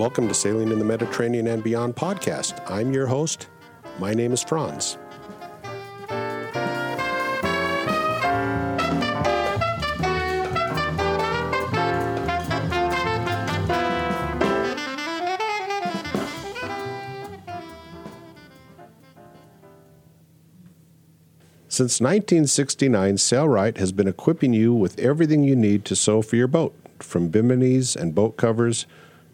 Welcome to Sailing in the Mediterranean and Beyond podcast. I'm your host. My name is Franz. Since 1969, Sailrite has been equipping you with everything you need to sew for your boat, from biminis and boat covers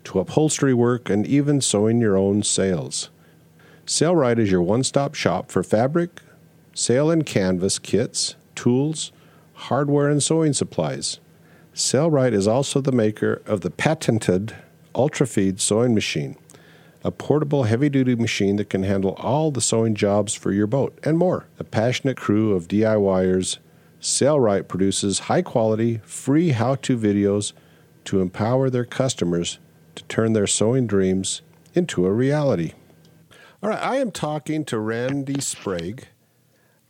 to upholstery work and even sewing your own sails. Sailrite is your one stop shop for fabric, sail and canvas kits, tools, hardware, and sewing supplies. Sailrite is also the maker of the patented UltraFeed sewing machine, a portable heavy duty machine that can handle all the sewing jobs for your boat and more. A passionate crew of DIYers, Sailrite produces high quality, free how to videos to empower their customers to turn their sewing dreams into a reality. All right, I am talking to Randy Sprague.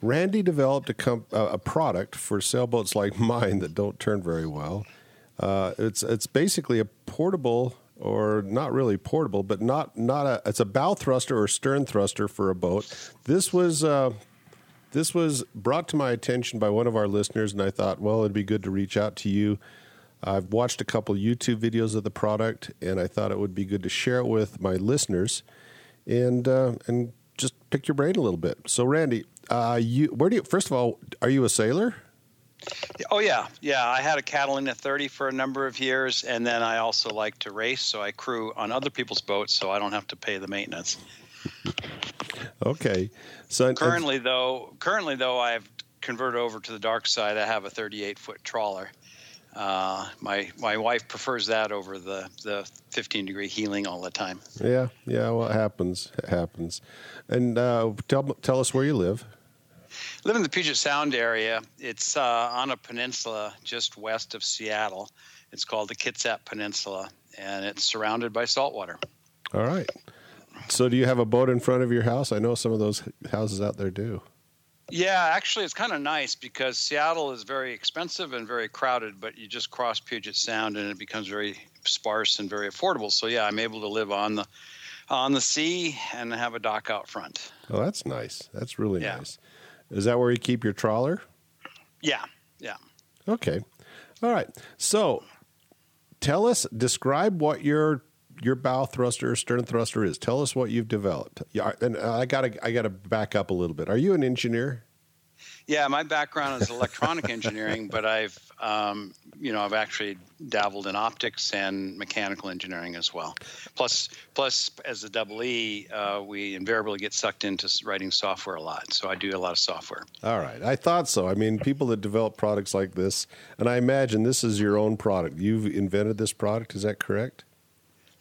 Randy developed a, comp- a product for sailboats like mine that don't turn very well. Uh, it's it's basically a portable, or not really portable, but not not a. It's a bow thruster or stern thruster for a boat. This was uh, this was brought to my attention by one of our listeners, and I thought, well, it'd be good to reach out to you I've watched a couple YouTube videos of the product, and I thought it would be good to share it with my listeners, and uh, and just pick your brain a little bit. So, Randy, uh, you where do you? First of all, are you a sailor? Oh yeah, yeah. I had a Catalina 30 for a number of years, and then I also like to race, so I crew on other people's boats, so I don't have to pay the maintenance. okay. So currently, though, currently though, I've converted over to the dark side. I have a 38 foot trawler, uh, my my wife prefers that over the the 15 degree heeling all the time. Yeah, yeah. Well, it happens. It happens. And uh, tell tell us where you live. I live in the Puget Sound area. It's uh, on a peninsula just west of Seattle. It's called the Kitsap Peninsula, and it's surrounded by saltwater. All right. So, do you have a boat in front of your house? I know some of those houses out there do. Yeah, actually, it's kind of nice because Seattle is very expensive and very crowded, but you just cross Puget Sound and it becomes very sparse and very affordable. So yeah, I'm able to live on the on the sea and have a dock out front. Oh, that's nice. That's really yeah. nice. Is that where you keep your trawler? Yeah, yeah. Okay, all right. So, tell us, describe what your your bow thruster or stern thruster is. Tell us what you've developed. Yeah, and I got to I got to back up a little bit. Are you an engineer? Yeah, my background is electronic engineering, but I've um, you know I've actually dabbled in optics and mechanical engineering as well. Plus, plus as a double E, uh, we invariably get sucked into writing software a lot. So I do a lot of software. All right, I thought so. I mean, people that develop products like this, and I imagine this is your own product. You've invented this product. Is that correct?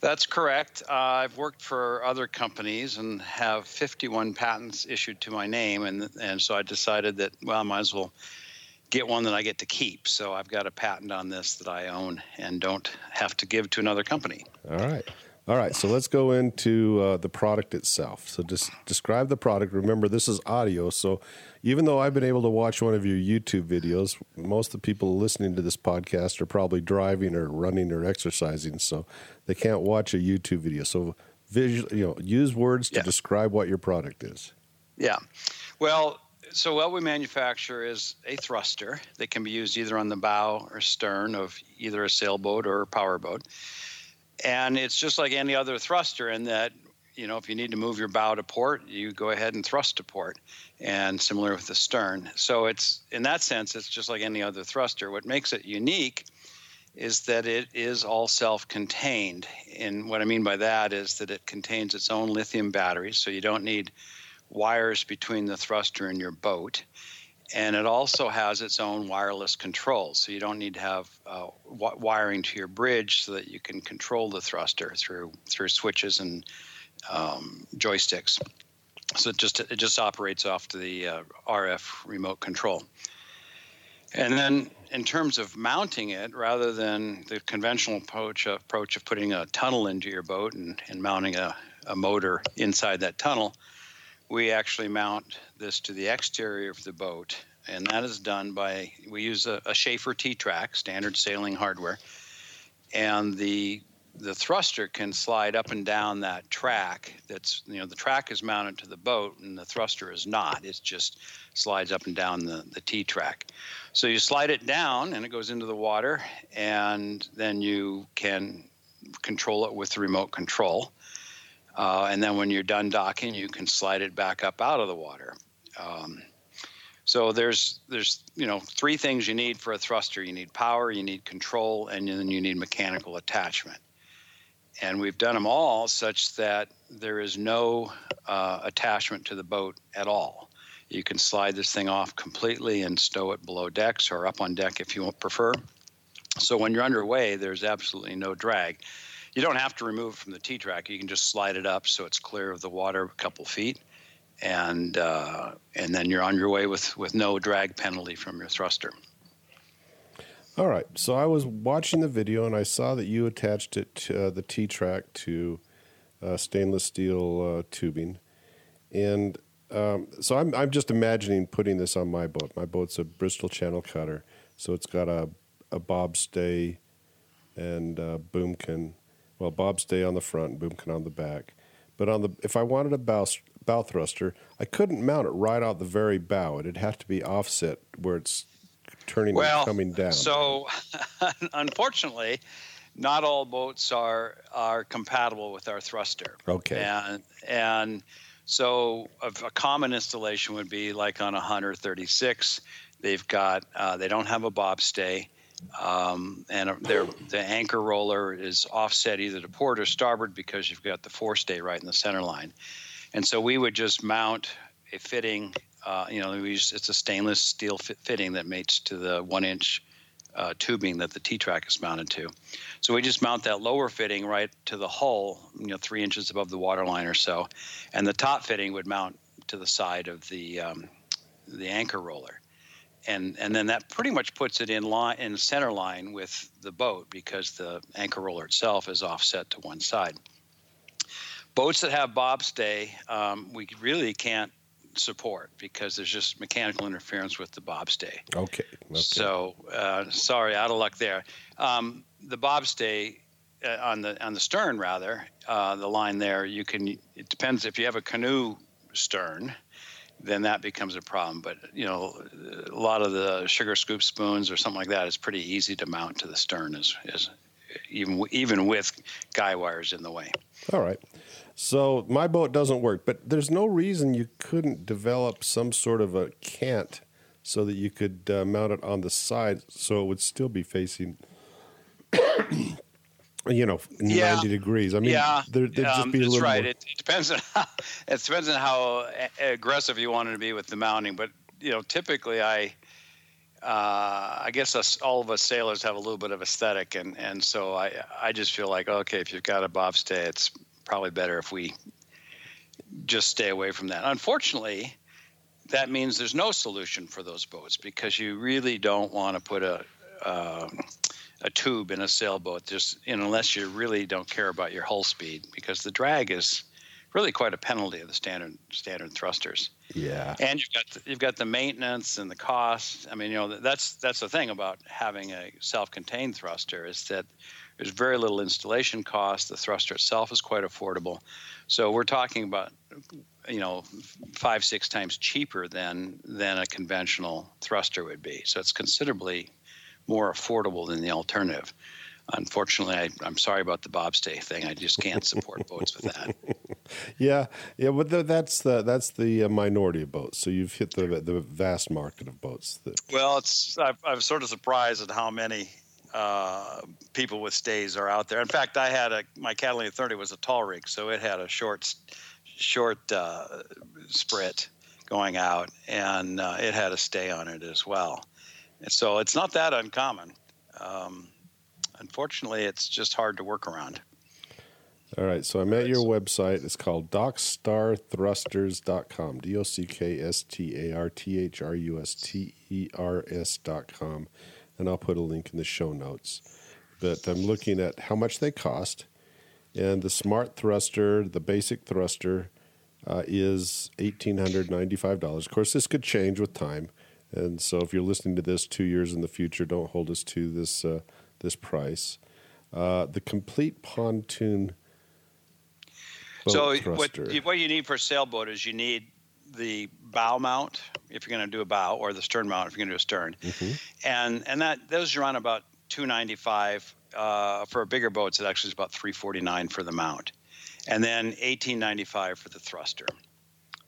That's correct. Uh, I've worked for other companies and have 51 patents issued to my name, and and so I decided that well, I might as well get one that I get to keep. So I've got a patent on this that I own and don't have to give to another company. All right. All right, so let's go into uh, the product itself. So just describe the product. Remember, this is audio, so even though I've been able to watch one of your YouTube videos, most of the people listening to this podcast are probably driving or running or exercising, so they can't watch a YouTube video. So visual, you know, use words to yeah. describe what your product is. Yeah. Well, so what we manufacture is a thruster that can be used either on the bow or stern of either a sailboat or a powerboat and it's just like any other thruster in that you know if you need to move your bow to port you go ahead and thrust to port and similar with the stern. So it's in that sense it's just like any other thruster. What makes it unique is that it is all self-contained. And what i mean by that is that it contains its own lithium batteries so you don't need wires between the thruster and your boat and it also has its own wireless controls. So you don't need to have uh, w- wiring to your bridge so that you can control the thruster through through switches and um, joysticks. So it just it just operates off the uh, RF remote control. And then in terms of mounting it, rather than the conventional approach, approach of putting a tunnel into your boat and, and mounting a, a motor inside that tunnel, we actually mount this to the exterior of the boat, and that is done by we use a, a Schaefer T-Track standard sailing hardware, and the the thruster can slide up and down that track. That's you know the track is mounted to the boat and the thruster is not. It just slides up and down the the T track. So you slide it down and it goes into the water, and then you can control it with the remote control. Uh, and then when you're done docking, you can slide it back up out of the water. Um, so there's there's you know three things you need for a thruster. You need power, you need control, and then you need mechanical attachment. And we've done them all such that there is no uh, attachment to the boat at all. You can slide this thing off completely and stow it below decks or up on deck if you prefer. So when you're underway, there's absolutely no drag. You don't have to remove it from the T track. You can just slide it up so it's clear of the water a couple feet and uh, and then you're on your way with with no drag penalty from your thruster. All right. So I was watching the video and I saw that you attached it to uh, the T track to uh, stainless steel uh, tubing, and um, so I'm I'm just imagining putting this on my boat. My boat's a Bristol Channel cutter, so it's got a a bobstay and uh, Well, bobstay on the front and boomkin on the back. But on the if I wanted a bow bow thruster, I couldn't mount it right out the very bow. It'd have to be offset where it's turning well, and coming down. So, unfortunately, not all boats are are compatible with our thruster. Okay. And and so a, a common installation would be like on a Hunter 36. They've got uh, they don't have a bobstay. Um, and the anchor roller is offset either to port or starboard because you've got the forestay right in the center line. And so we would just mount a fitting, uh, you know, it's a stainless steel fit fitting that mates to the one inch uh, tubing that the T track is mounted to. So we just mount that lower fitting right to the hull, you know, three inches above the waterline or so, and the top fitting would mount to the side of the um, the anchor roller, and and then that pretty much puts it in line in center line with the boat because the anchor roller itself is offset to one side boats that have bobstay, um, we really can't support because there's just mechanical interference with the bobstay. Okay. okay. So uh, sorry, out of luck there. Um, the bobstay uh, on the on the stern, rather, uh, the line there, you can. It depends if you have a canoe stern, then that becomes a problem. But you know, a lot of the sugar scoop spoons or something like that is pretty easy to mount to the stern, as, as even even with guy wires in the way. All right. So my boat doesn't work, but there's no reason you couldn't develop some sort of a cant so that you could uh, mount it on the side so it would still be facing you know, yeah. 90 degrees. I mean, yeah, there, there'd um, just be a little right. more. It, it depends on how, it depends on how aggressive you wanted to be with the mounting. But you know, typically, I uh, I guess us, all of us sailors have a little bit of aesthetic, and and so I I just feel like okay, if you've got a bobstay, it's probably better if we just stay away from that. Unfortunately, that means there's no solution for those boats because you really don't want to put a uh, a tube in a sailboat just unless you really don't care about your hull speed because the drag is really quite a penalty of the standard standard thrusters. Yeah. And you've got the, you've got the maintenance and the cost. I mean, you know, that's that's the thing about having a self-contained thruster is that there's very little installation cost. The thruster itself is quite affordable. So we're talking about, you know, five, six times cheaper than than a conventional thruster would be. So it's considerably more affordable than the alternative. Unfortunately, I, am sorry about the bobstay thing. I just can't support boats with that. Yeah, yeah, but the, that's the that's the uh, minority of boats. So you've hit the the vast market of boats. That... Well, it's i am sort of surprised at how many uh, people with stays are out there. In fact, I had a my Catalina 30 was a tall rig, so it had a short short uh, sprit going out, and uh, it had a stay on it as well. And so it's not that uncommon. Um, unfortunately, it's just hard to work around. All right, so I'm at your website. It's called dockstarthrusters.com. D O C K S T A R T H R U S T E R S.com and I'll put a link in the show notes. But I'm looking at how much they cost, and the smart thruster, the basic thruster, uh, is eighteen hundred ninety-five dollars. Of course, this could change with time, and so if you're listening to this two years in the future, don't hold us to this uh, this price. Uh, the complete pontoon. so what you, what you need for a sailboat is you need the bow mount if you're going to do a bow, or the stern mount if you're going to do a stern, mm-hmm. and and that those run about 295 uh, for a bigger boats. It actually is about 349 for the mount, and then 1895 for the thruster.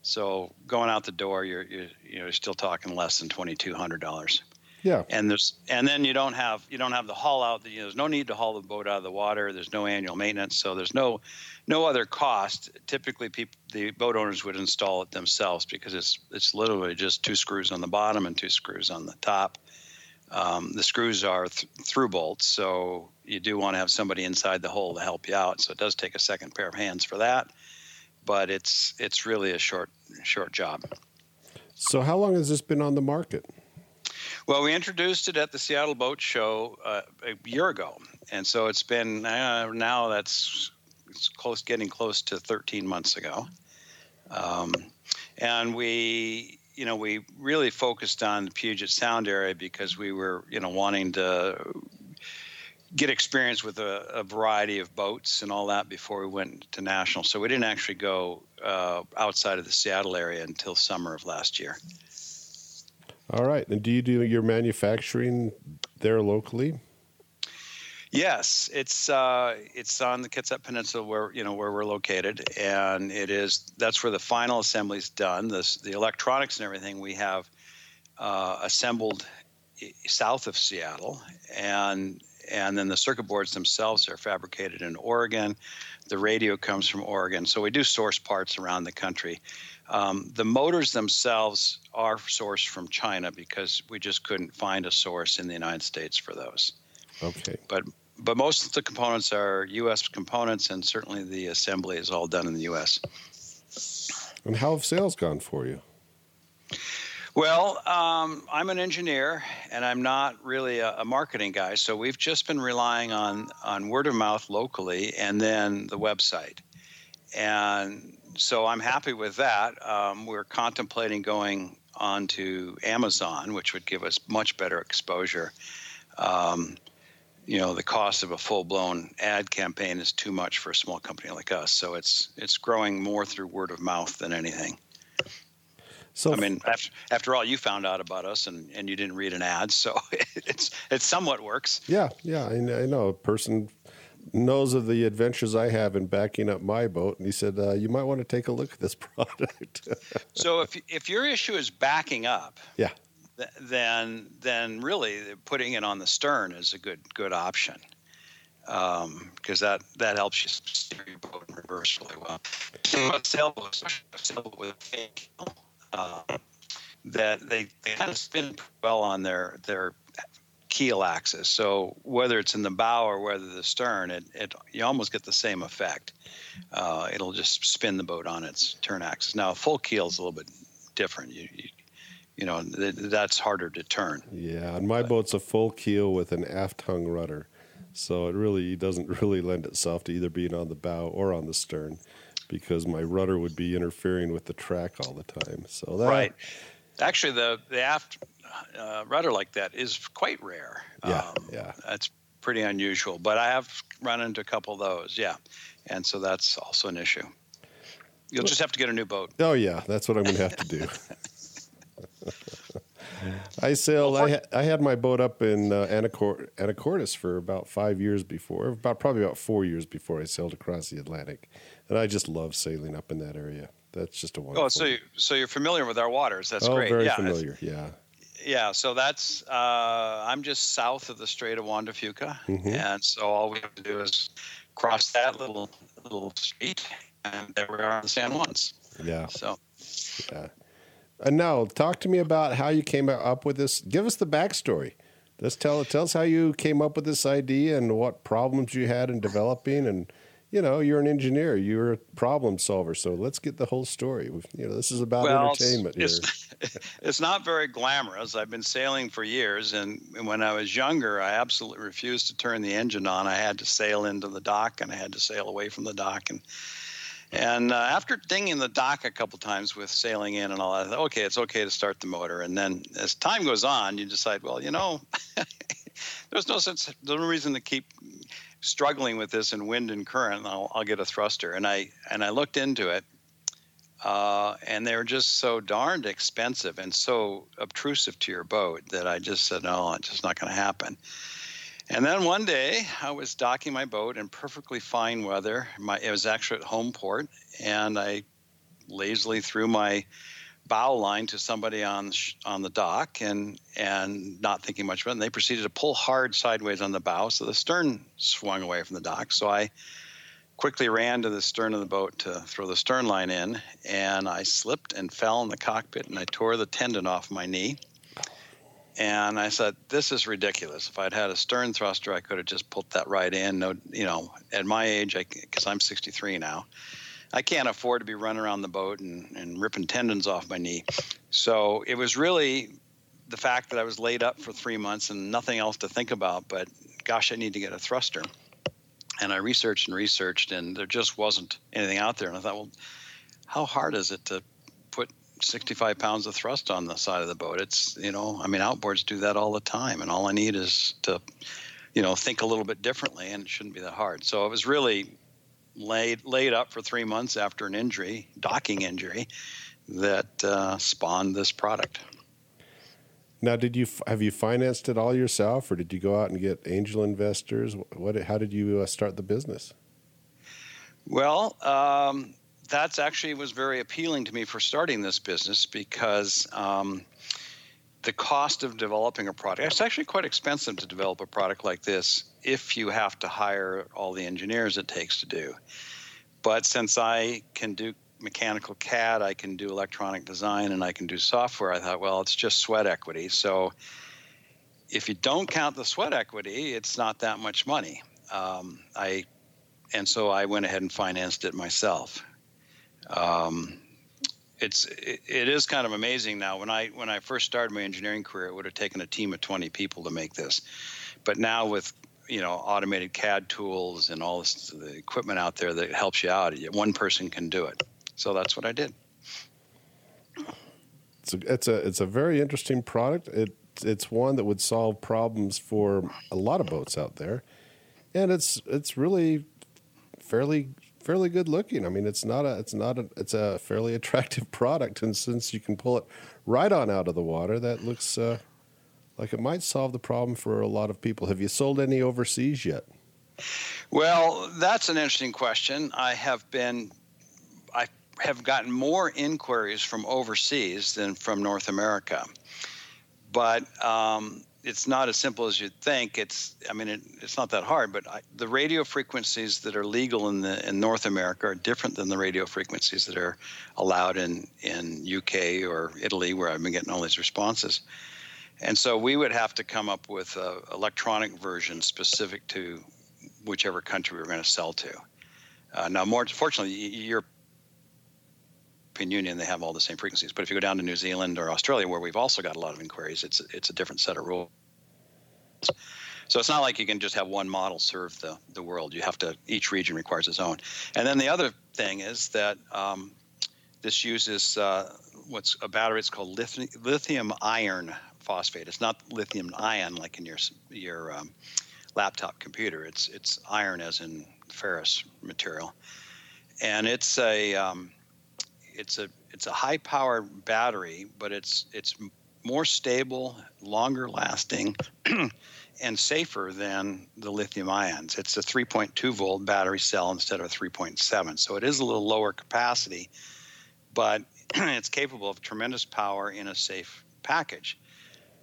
So going out the door, you're, you're you know you're still talking less than twenty two hundred dollars. Yeah. And there's and then you don't have you don't have the haul out. You know, there's no need to haul the boat out of the water. There's no annual maintenance, so there's no no other cost. Typically, people the boat owners would install it themselves because it's it's literally just two screws on the bottom and two screws on the top. Um, the screws are th- through bolts, so you do want to have somebody inside the hole to help you out. So it does take a second pair of hands for that, but it's it's really a short short job. So how long has this been on the market? Well, we introduced it at the Seattle Boat Show uh, a year ago, and so it's been uh, now that's it's close, getting close to 13 months ago, um, and we, you know, we really focused on the Puget Sound area because we were, you know, wanting to get experience with a, a, variety of boats and all that before we went to national. So we didn't actually go uh, outside of the Seattle area until summer of last year. All right. And do you do your manufacturing there locally? Yes, it's uh, it's on the Kitsap Peninsula where you know where we're located, and it is that's where the final assembly is done. The the electronics and everything we have uh, assembled south of Seattle, and and then the circuit boards themselves are fabricated in Oregon. The radio comes from Oregon, so we do source parts around the country. Um, the motors themselves are sourced from China because we just couldn't find a source in the United States for those. Okay. But but most of the components are U.S. components, and certainly the assembly is all done in the U.S. And how have sales gone for you? Well, um, I'm an engineer, and I'm not really a, a, marketing guy. So we've just been relying on on word of mouth locally, and then the website. And so I'm happy with that. Um, we're contemplating going on to Amazon, which would give us much better exposure. Um, you know, the cost of a full-blown ad campaign is too much for a small company like us. So it's it's growing more through word of mouth than anything. So I mean, after, after all, you found out about us and, and you didn't read an ad, so it's it somewhat works. Yeah, yeah, I, I know. A person knows of the adventures I have in backing up my boat, and he said uh, you might want to take a look at this product. so if if your issue is backing up, yeah, th- then then really putting it on the stern is a good good option because um, that that helps you steer your boat in reverse really well. Sailboat, sailboat with a fake, uh, that they, they kind of spin well on their their keel axis. So whether it's in the bow or whether the stern, it, it you almost get the same effect. Uh, it'll just spin the boat on its turn axis. Now a full keel is a little bit different. You, you, you know that's harder to turn. Yeah, and my but, boat's a full keel with an aft hung rudder, so it really doesn't really lend itself to either being on the bow or on the stern, because my rudder would be interfering with the track all the time. So that, right. Actually, the the aft uh, rudder like that is quite rare. Yeah, um, yeah. That's pretty unusual, but I have run into a couple of those. Yeah, and so that's also an issue. You'll just have to get a new boat. Oh yeah, that's what I'm going to have to do. I sailed. I, I had my boat up in uh, Anacor- Anacortes for about five years before, about probably about four years before I sailed across the Atlantic, and I just love sailing up in that area. That's just a wonderful. Oh, so you, so you're familiar with our waters? That's oh, great. very yeah, familiar. Yeah. Yeah, so that's uh, I'm just south of the Strait of Juan de Fuca, mm-hmm. and so all we have to do is cross that little little street, and there we are on the San Juans. Yeah. So. Yeah. Uh, and now, talk to me about how you came up with this. Give us the backstory. Just tell tell us how you came up with this idea and what problems you had in developing and you know, you're an engineer, you're a problem solver. So let's get the whole story. You know, this is about well, entertainment it's, here. It's, not very glamorous. I've been sailing for years, and when I was younger, I absolutely refused to turn the engine on. I had to sail into the dock, and I had to sail away from the dock, and and uh, after dinging the dock a couple times with sailing in and all that, okay, it's okay to start the motor. And then as time goes on, you decide, well, you know, there's no sense, there's no reason to keep struggling with this in wind and current, I'll, I'll get a thruster. And I and I looked into it, uh, and they were just so darned expensive and so obtrusive to your boat that I just said, no, it's just not going to happen. And then one day I was docking my boat in perfectly fine weather. My, it was actually at home port, and I lazily threw my bow line to somebody on on the dock and and not thinking much of it. And they proceeded to pull hard sideways on the bow, so the stern swung away from the dock. So I quickly ran to the stern of the boat to throw the stern line in, and I slipped and fell in the cockpit, and I tore the tendon off my knee. And I said, "This is ridiculous. If I'd had a stern thruster, I could have just pulled that right in. No, you know, at my age, because I'm 63 now." I can't afford to be running around the boat and, and ripping tendons off my knee. So it was really the fact that I was laid up for three months and nothing else to think about, but gosh, I need to get a thruster. And I researched and researched, and there just wasn't anything out there. And I thought, well, how hard is it to 65 pounds of thrust on the side of the boat? It's, you know, I mean, outboards do that all the time. And all I need is to, you know, think a little bit differently, and it shouldn't be that hard. So it was really laid laid up for three months after an injury, docking injury, that uh, spawned this product. Now, did you have you financed it all yourself, or did you go out and get angel investors? What? How did you uh, start the business? Well, um, that's actually was very appealing to me for starting this business because um, the cost of developing a product it's actually quite expensive to develop a product like this if you have to hire all the engineers it takes to do. But since I can do mechanical CAD, I can do electronic design, and I can do software, I thought, well, it's just sweat equity. So if you don't count the sweat equity, it's not that much money. Um, I and so I went ahead and financed it myself. Um, it's it, it is kind of amazing now. When I when I first started my engineering career, it would have taken a team of 20 people to make this, but now with you know automated CAD tools and all this, the equipment out there that helps you out. One person can do it. So that's what I did. It's a it's a, it's a very interesting product. It it's one that would solve problems for a lot of boats out there, and it's it's really fairly fairly good looking. I mean, it's not a it's not a it's a fairly attractive product, and since you can pull it right on out of the water, that looks uh, like it might solve the problem for a lot of people. Have you sold any overseas yet? Well, that's an interesting question. I have been, I have gotten more inquiries from overseas than from North America, but um, it's not as simple as you'd think. It's, I mean, it, it's not that hard. But I, the radio frequencies that are legal in the in North America are different than the radio frequencies that are allowed in in UK or Italy, where I've been getting all these responses. And so we would have to come up with an electronic version specific to whichever country we were going to sell to. Uh, now, more fortunately, European Union they have all the same frequencies. But if you go down to New Zealand or Australia, where we've also got a lot of inquiries, it's it's a different set of rules. So it's not like you can just have one model serve the, the world. You have to each region requires its own. And then the other thing is that um, this uses uh, what's a battery. It's called lithium, lithium iron phosphate. It's not lithium ion like in your your um, laptop computer. It's it's iron as in ferrous material, and it's a um, it's a it's a high power battery, but it's it's more stable, longer lasting, and safer than the lithium ions. It's a 3.2 volt battery cell instead of 3.7, so it is a little lower capacity, but it's capable of tremendous power in a safe package.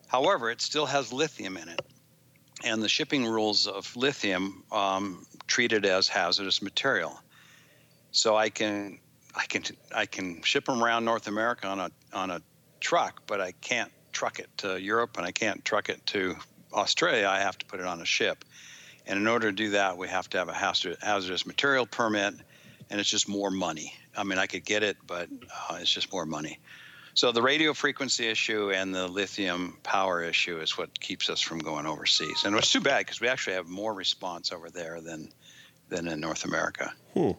However, it still has lithium in it, and the shipping rules of lithium um, treat it as hazardous material. So I can I can I can ship them around North America on a on a truck, but I can't truck it to Europe and I can't truck it to Australia. I have to put it on a ship, and in order to do that, we have to have a hazardous material permit, and it's just more money. I mean, I could get it, but uh, it's just more money. So the radio frequency issue and the lithium power issue is what keeps us from going overseas. And it's too bad because we actually have more response over there than than in North America. Hmm.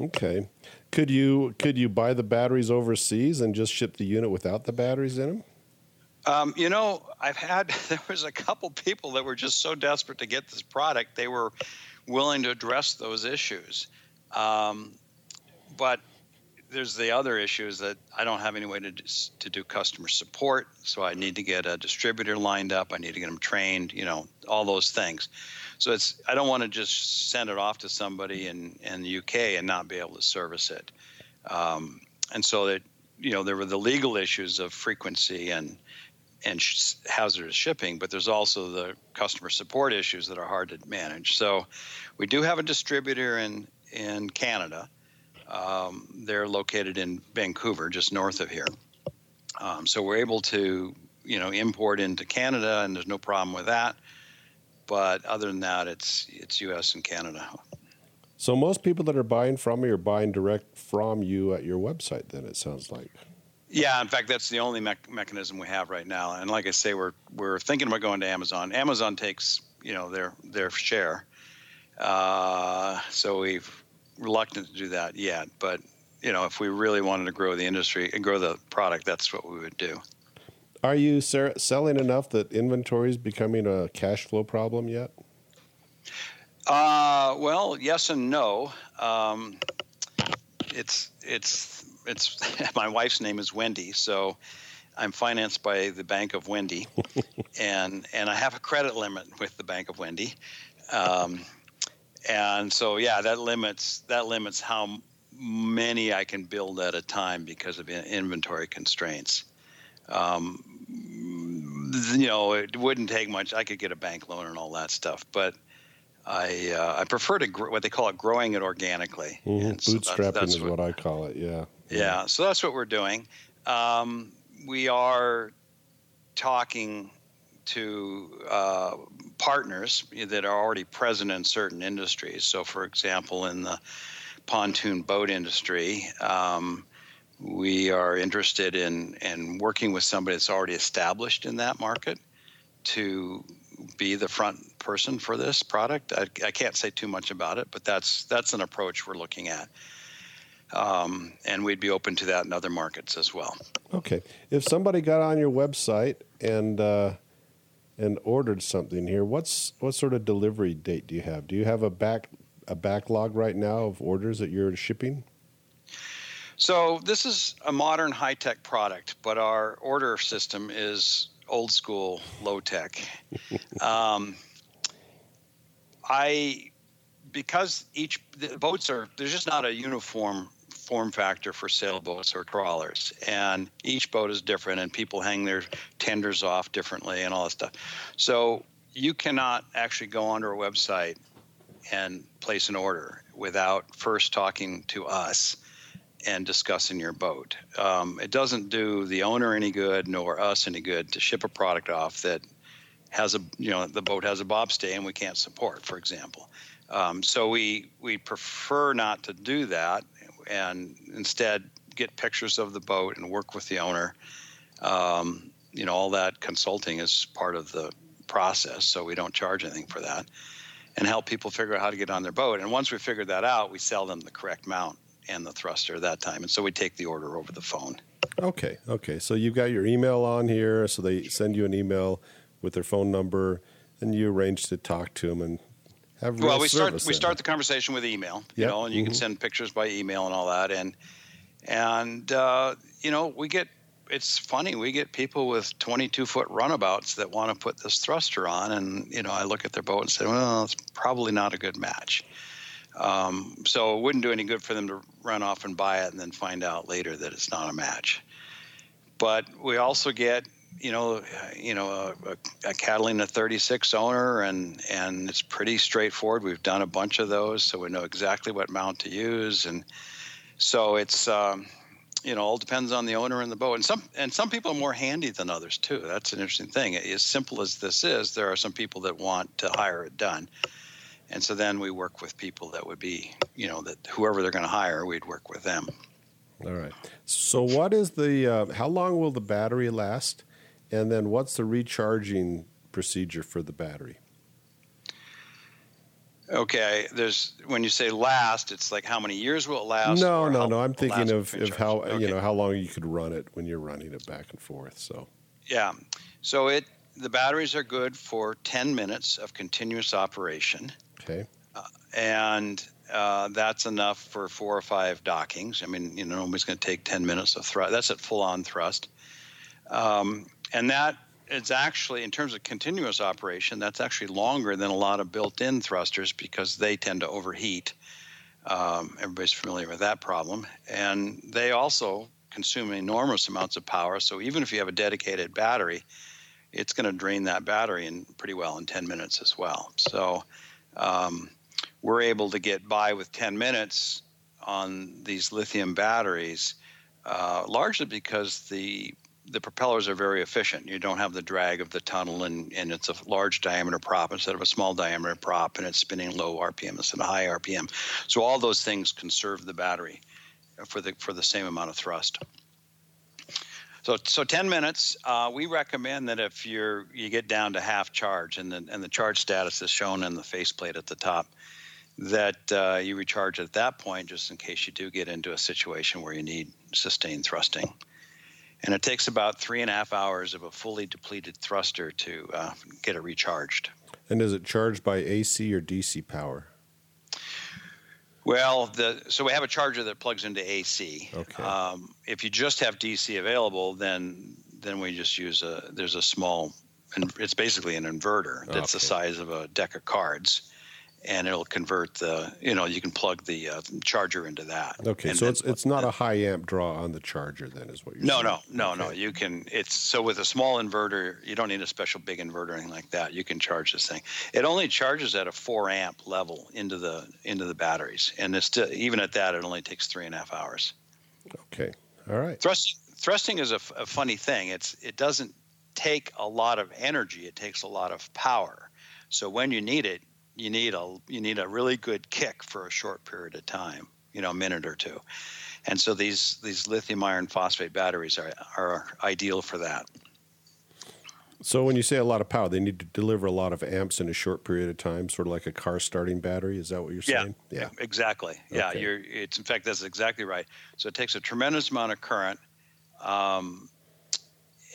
Okay. Could you could you buy the batteries overseas and just ship the unit without the batteries in them? Um, you know, I've had there was a couple people that were just so desperate to get this product they were willing to address those issues. Um, but there's the other issues that I don't have any way to to do customer support, so I need to get a distributor lined up. I need to get them trained. You know, all those things. So it's I don't want to just send it off to somebody in in the UK and not be able to service it. Um, and so that you know there were the legal issues of frequency and and sh- hazardous shipping, but there's also the customer support issues that are hard to manage. So we do have a distributor in in Canada um, they're located in Vancouver, just north of here. Um, so we're able to, you know, import into Canada, and there's no problem with that. But other than that, it's it's U.S. and Canada. So most people that are buying from you are buying direct from you at your website. Then it sounds like. Yeah, in fact, that's the only me- mechanism we have right now. And like I say, we're we're thinking about going to Amazon. Amazon takes you know their their share. Uh, so we've reluctant to do that yet. But you know, if we really wanted to grow the industry and grow the product, that's what we would do. Are you selling enough that inventory is becoming a cash flow problem yet? Uh, well, yes and no. Um, it's it's it's my wife's name is Wendy, so I'm financed by the Bank of Wendy, and and I have a credit limit with the Bank of Wendy. Um, and so yeah, that limits that limits how many I can build at a time because of inventory constraints. Um, you know, it wouldn't take much. I could get a bank loan and all that stuff, but I uh, I prefer to gr- what they call it growing it organically. Mm-hmm. So Bootstrapping that's, that's is what, what, I call it. Yeah. Yeah. So that's what we're doing. Um, we are talking to uh, partners that are already present in certain industries. So, for example, in the pontoon boat industry, um, we are interested in, in working with somebody that's already established in that market to be the front person for this product. I, I can't say too much about it, but that's that's an approach we're looking at. Um, and we'd be open to that in other markets as well. Okay. If somebody got on your website and uh, and ordered something here, what's what sort of delivery date do you have? Do you have a back a backlog right now of orders that you're shipping? So this is a modern high tech product, but our order system is old school low tech. um, I because each the boats are there's just not a uniform form factor for sailboats or trawlers. And each boat is different, and people hang their tenders off differently and all that stuff. So you cannot actually go onto our website and place an order without first talking to us and discuss in your boat. Um, it doesn't do the owner any good nor us any good to ship a product off that has a you know the boat has a bobstay and we can't support, for example. Um, so we we prefer not to do that and instead get pictures of the boat and work with the owner. Um, you know, all that consulting is part of the process, so we don't charge anything for that, and help people figure out how to get on their boat. And once we figure that out, we sell them the correct mount and the thruster that time, and so we take the order over the phone. Okay, okay. So you've got your email on here, so they send you an email with their phone number, and you arrange to talk to them and have well, we start we start the conversation with email, you yep. know, and you mm-hmm. can send pictures by email and all that, and and uh, you know we get it's funny we get people with 22 foot runabouts that want to put this thruster on, and you know I look at their boat and say, well, it's probably not a good match. Um, so it wouldn't do any good for them to run off and buy it and then find out later that it's not a match. But we also get you know, you know, a, a Catalina 36 owner, and and it's pretty straightforward. We've done a bunch of those, so we know exactly what mount to use, and so it's. Um, you know, all depends on the owner and the boat, and some and some people are more handy than others too. That's an interesting thing. As simple as this is, there are some people that want to hire it done, and so then we work with people that would be, you know, that whoever they're going to hire, we'd work with them. All right. So, what is the? Uh, how long will the battery last? And then what's the recharging procedure for the battery? Okay, there's when you say last, it's like how many years will it last? No, no, no. I'm thinking of, of how okay. you know how long you could run it when you're running it back and forth. So Yeah. So it the batteries are good for 10 minutes of continuous operation. Okay. Uh, and uh, that's enough for four or five dockings. I mean, you know, nobody's going to take 10 minutes of thrust. That's at full on thrust. Um, and that is actually, in terms of continuous operation, that's actually longer than a lot of built in thrusters because they tend to overheat. Um, everybody's familiar with that problem. And they also consume enormous amounts of power. So even if you have a dedicated battery, it's going to drain that battery in pretty well in 10 minutes as well. So um, we're able to get by with 10 minutes on these lithium batteries, uh, largely because the the propellers are very efficient. You don't have the drag of the tunnel, and, and it's a large diameter prop instead of a small diameter prop, and it's spinning low RPM instead of high RPM. So all those things conserve the battery for the for the same amount of thrust. So, so 10 minutes. Uh, we recommend that if you're you get down to half charge, and the and the charge status is shown in the faceplate at the top, that uh, you recharge at that point, just in case you do get into a situation where you need sustained thrusting. And it takes about three and a half hours of a fully depleted thruster to uh, get it recharged. And is it charged by AC or DC power? Well, the so we have a charger that plugs into AC. Okay. Um, if you just have DC available, then then we just use a there's a small and it's basically an inverter that's okay. the size of a deck of cards and it'll convert the you know you can plug the uh, charger into that. Okay so it's it's not a high amp draw on the charger then is what you're no saying? no no okay. no you can it's so with a small inverter you don't need a special big inverter or anything like that. You can charge this thing. It only charges at a four amp level into the into the batteries and it's still, even at that it only takes three and a half hours. Okay all right. Thrusting thrusting is a, a funny thing. It's it doesn't take a lot of energy it takes a lot of power. So when you need it you need a you need a really good kick for a short period of time, you know, a minute or two. And so these these lithium iron phosphate batteries are are ideal for that. So when you say a lot of power, they need to deliver a lot of amps in a short period of time, sort of like a car starting battery. Is that what you're saying? Yeah, yeah. exactly. Yeah, okay. you're. It's in fact that's exactly right. So it takes a tremendous amount of current, um,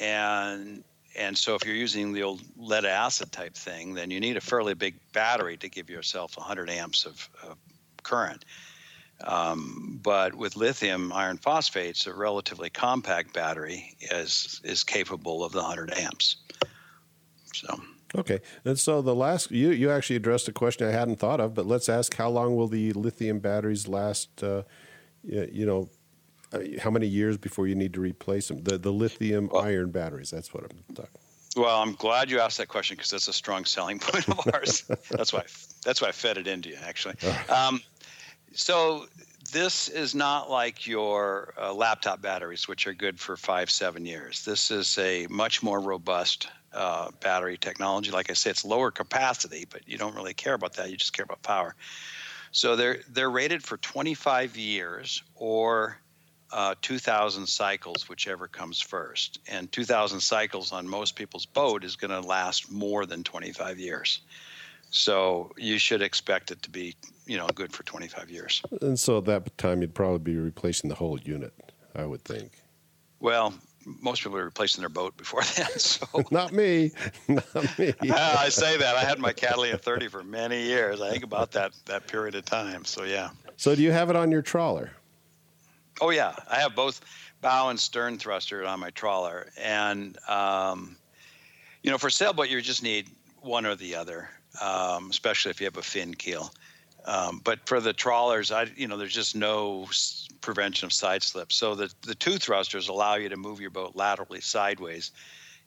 and and so if you're using the old lead acid type thing, then you need a fairly big battery to give yourself 100 amps of, of current. Um, but with lithium iron phosphates, a relatively compact battery is is capable of the 100 amps. So. Okay, and so the last you you actually addressed a question I hadn't thought of, but let's ask how long will the lithium batteries last? Uh, you know, uh, how many years before you need to replace them? The the lithium well, iron batteries. That's what I'm talking. Well, I'm glad you asked that question because that's a strong selling point of ours. that's why that's why I fed it into you actually. Um, so this is not like your uh, laptop batteries, which are good for five seven years. This is a much more robust uh, battery technology. Like I say, it's lower capacity, but you don't really care about that. You just care about power. So they're they're rated for 25 years or uh, 2,000 cycles, whichever comes first. And 2,000 cycles on most people's boat is going to last more than 25 years. So you should expect it to be, you know, good for 25 years. And so at that time, you'd probably be replacing the whole unit, I would think. Well, most people are replacing their boat before then. So not me, not me. I say that I had my Catalina 30 for many years. I think about that that period of time. So yeah. So do you have it on your trawler? Oh yeah, I have both bow and stern thruster on my trawler, and um, you know, for sailboat you just need one or the other, um, especially if you have a fin keel. Um, but for the trawlers, I you know, there's just no prevention of side slip. So the the two thrusters allow you to move your boat laterally sideways,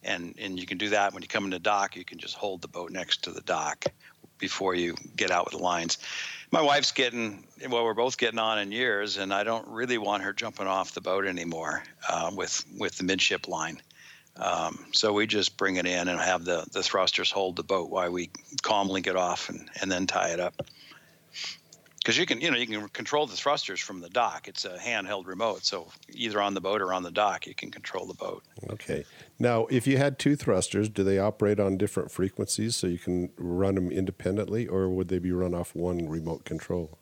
and and you can do that when you come into dock. You can just hold the boat next to the dock before you get out with the lines my wife's getting well we're both getting on in years and i don't really want her jumping off the boat anymore uh, with with the midship line. Um, so we just bring it in and have the the thrusters hold the boat while we calmly get off and, and then tie it up because you can you know you can control the thrusters from the dock. It's a handheld remote so either on the boat or on the dock you can control the boat. Okay. Now if you had two thrusters do they operate on different frequencies so you can run them independently or would they be run off one remote control?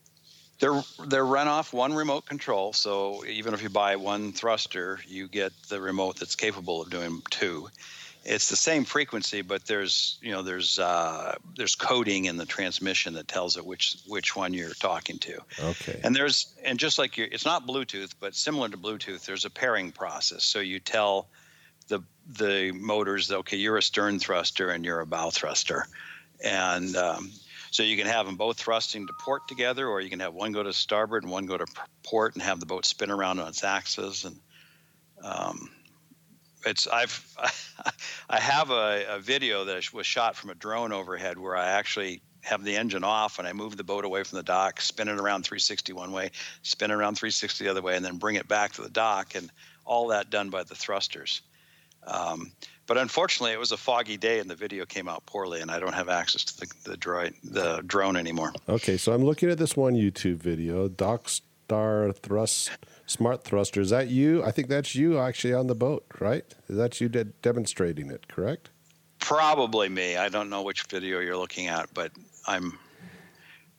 They're they're run off one remote control, so even if you buy one thruster, you get the remote that's capable of doing two. It's the same frequency, but there's you know there's uh, there's coding in the transmission that tells it which which one you're talking to. Okay. And there's and just like you it's not Bluetooth, but similar to Bluetooth, there's a pairing process. So you tell the the motors, okay, you're a stern thruster and you're a bow thruster, and um, so you can have them both thrusting to port together, or you can have one go to starboard and one go to port, and have the boat spin around on its axis. And um, it's I've I have a, a, video that was shot from a drone overhead where I actually have the engine off and I move the boat away from the dock, spin it around 360 one way, spin it around 360 the other way, and then bring it back to the dock, and all that done by the thrusters. Um, but unfortunately, it was a foggy day, and the video came out poorly, and I don't have access to the the, droid, the drone anymore. Okay, so I'm looking at this one YouTube video, Dockstar Thrust Smart Thruster. Is that you? I think that's you actually on the boat, right? Is that you de- demonstrating it? Correct? Probably me. I don't know which video you're looking at, but I'm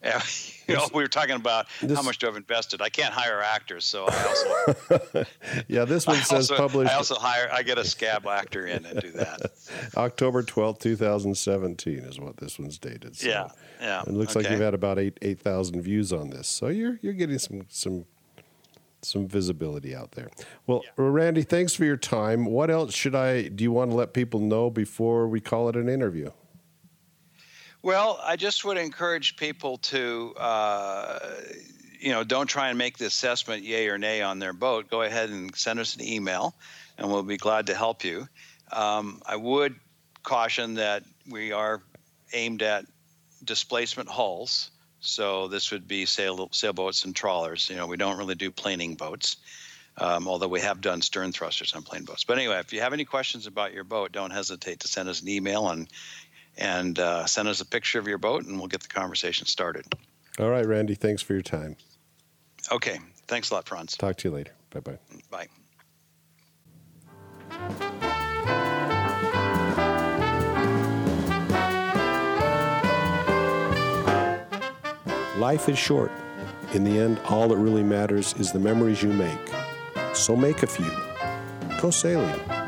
yeah, you know, we were talking about this, how much have invested. I can't hire actors, so I also. yeah, this one says also, published. I also hire. I get a scab actor in and do that. October twelfth, two thousand seventeen, is what this one's dated. So yeah, yeah. It looks okay. like you've had about eight eight thousand views on this, so you're you're getting some some some visibility out there. Well, yeah. Randy, thanks for your time. What else should I? Do you want to let people know before we call it an interview? Well, I just would encourage people to, uh, you know, don't try and make the assessment yay or nay on their boat. Go ahead and send us an email, and we'll be glad to help you. Um, I would caution that we are aimed at displacement hulls. So this would be sail, sailboats and trawlers. You know, we don't really do planing boats, um, although we have done stern thrusters on plane boats. But anyway, if you have any questions about your boat, don't hesitate to send us an email and and uh, send us a picture of your boat, and we'll get the conversation started. All right, Randy. Thanks for your time. Okay. Thanks a lot, Franz. Talk to you later. Bye-bye. Bye. Life is short. In the end, all that really matters is the memories you make. So make a few. Go sailing.